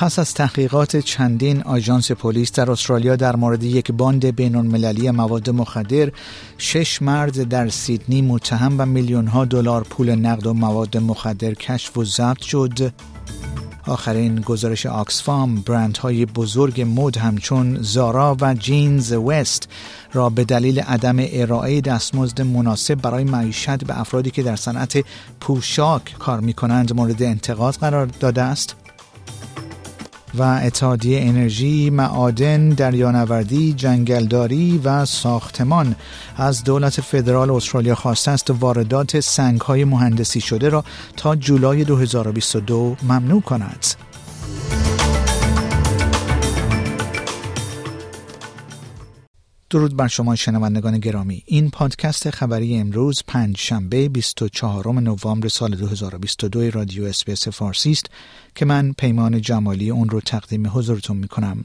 پس از تحقیقات چندین آژانس پلیس در استرالیا در مورد یک باند بین المللی مواد مخدر شش مرد در سیدنی متهم و میلیون ها دلار پول نقد و مواد مخدر کشف و ضبط شد. آخرین گزارش آکسفام برندهای بزرگ مد همچون زارا و جینز وست را به دلیل عدم ارائه دستمزد مناسب برای معیشت به افرادی که در صنعت پوشاک کار می کنند مورد انتقاد قرار داده است. و اتحادیه انرژی، معادن، دریانوردی، جنگلداری و ساختمان از دولت فدرال استرالیا خواسته است واردات سنگهای مهندسی شده را تا جولای 2022 ممنوع کند. درود بر شما شنوندگان گرامی این پادکست خبری امروز پنج شنبه 24 نوامبر سال 2022 رادیو اسپیس فارسی است که من پیمان جمالی اون رو تقدیم حضورتون می کنم.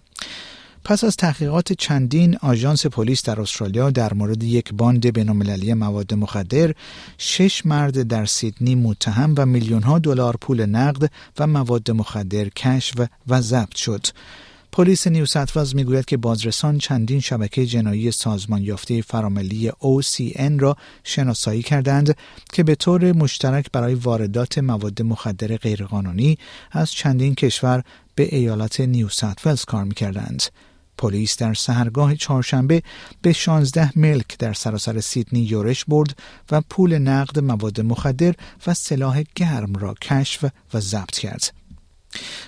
پس از تحقیقات چندین آژانس پلیس در استرالیا در مورد یک باند بینالمللی مواد مخدر شش مرد در سیدنی متهم و میلیون ها دلار پول نقد و مواد مخدر کشف و ضبط شد پلیس نیو ساتوالز می‌گوید که بازرسان چندین شبکه جنایی سازمان یافته فراملی OCN را شناسایی کردند که به طور مشترک برای واردات مواد مخدر غیرقانونی از چندین کشور به ایالت نیو ساوت ولز کار می‌کردند. پلیس در سحرگاه چهارشنبه به 16 ملک در سراسر سیدنی یورش برد و پول نقد مواد مخدر و سلاح گرم را کشف و ضبط کرد.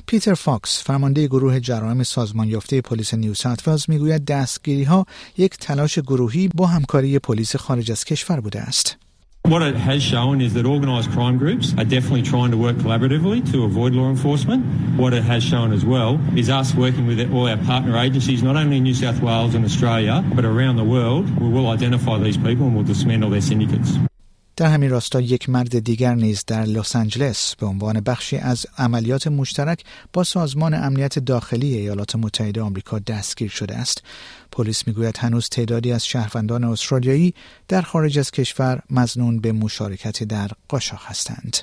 پیتر فاکس فرمانده گروه جرایم سازمان یافته پلیس نیو ساوت می‌گوید دستگیری ها یک تلاش گروهی با همکاری پلیس خارج از کشور بوده است. What it has shown is that organised crime groups are definitely trying to work collaboratively to avoid law enforcement. What it has shown as well is us working with all our partner agencies, not only in New South Wales and Australia, but around the world. We will identify these people and we'll dismantle their syndicates. در همین راستا یک مرد دیگر نیز در لس آنجلس به عنوان بخشی از عملیات مشترک با سازمان امنیت داخلی ایالات متحده آمریکا دستگیر شده است. پلیس می‌گوید هنوز تعدادی از شهروندان استرالیایی در خارج از کشور مزنون به مشارکت در قاچاق هستند.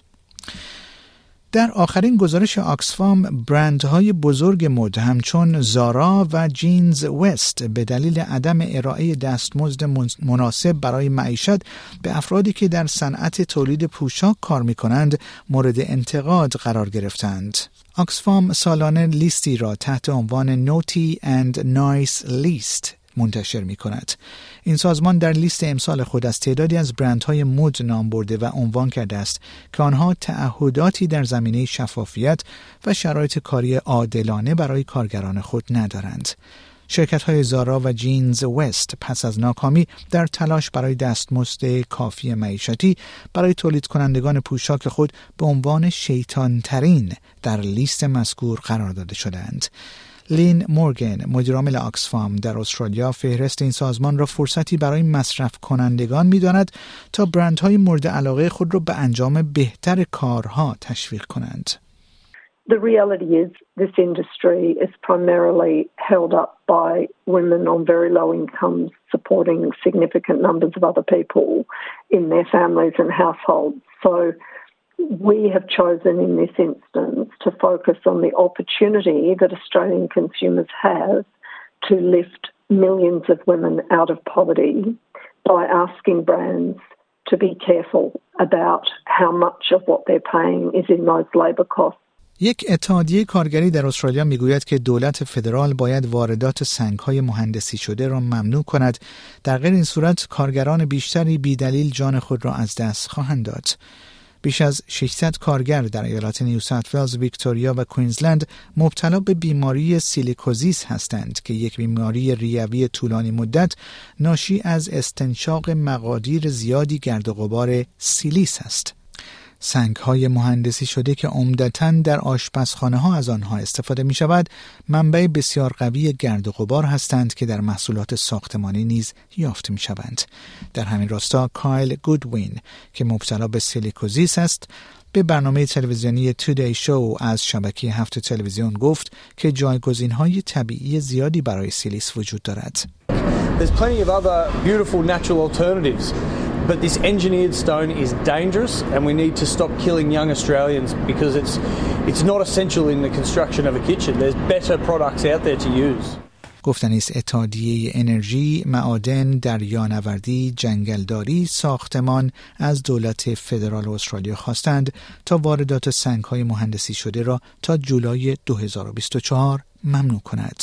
در آخرین گزارش آکسفام برندهای بزرگ مد همچون زارا و جینز وست به دلیل عدم ارائه دستمزد مناسب برای معیشت به افرادی که در صنعت تولید پوشاک کار می کنند مورد انتقاد قرار گرفتند. آکسفام سالانه لیستی را تحت عنوان نوتی اند نایس لیست منتشر می کند. این سازمان در لیست امسال خود از تعدادی از برندهای مد نام برده و عنوان کرده است که آنها تعهداتی در زمینه شفافیت و شرایط کاری عادلانه برای کارگران خود ندارند. شرکت های زارا و جینز وست پس از ناکامی در تلاش برای دستمزد کافی معیشتی برای تولید کنندگان پوشاک خود به عنوان شیطان ترین در لیست مذکور قرار داده شدند. لین مورگن مدیرعامل آکسفام در استرالیا فهرست این سازمان را فرصتی برای مصرف کنندگان می‌داند تا برندهای مورد علاقه خود را به انجام بهتر کارها تشویق کنند. The reality is this industry is primarily held up by women on very low incomes supporting significant numbers of other people in their families and households. So we have chosen in this instance to focus on the opportunity that Australian consumers have to lift millions of women out of poverty by asking brands to be careful about how much of what they're paying is in those labour costs. یک اتحادیه کارگری در استرالیا می‌گوید که دولت فدرال باید واردات سنگهای مهندسی شده را ممنوع کند در غیر این صورت کارگران بیشتری بیدلیل جان خود را از دست خواهند داد بیش از 600 کارگر در ایالات نیو ساوت ویکتوریا و کوینزلند مبتلا به بیماری سیلیکوزیس هستند که یک بیماری ریوی طولانی مدت ناشی از استنشاق مقادیر زیادی گرد و غبار سیلیس است. سنگ های مهندسی شده که عمدتا در آشپزخانه ها از آنها استفاده می شود منبع بسیار قوی گرد و غبار هستند که در محصولات ساختمانی نیز یافت می شوند. در همین راستا کایل گودوین که مبتلا به سیلیکوزیس است به برنامه تلویزیونی تودی شو از شبکه هفت تلویزیون گفت که جایگزین های طبیعی زیادی برای سیلیس وجود دارد. There's plenty of other beautiful natural alternatives. But this engineered stone is dangerous, and we need to stop killing young Australians because it's, it's not essential in the construction of a kitchen. There's better products out there to use. گفتنی است اتحادیه انرژی، معادن، دریانوردی، جنگلداری، ساختمان از دولت فدرال استرالیا خواستند تا واردات سنگهای مهندسی شده را تا جولای 2024 ممنوع کند.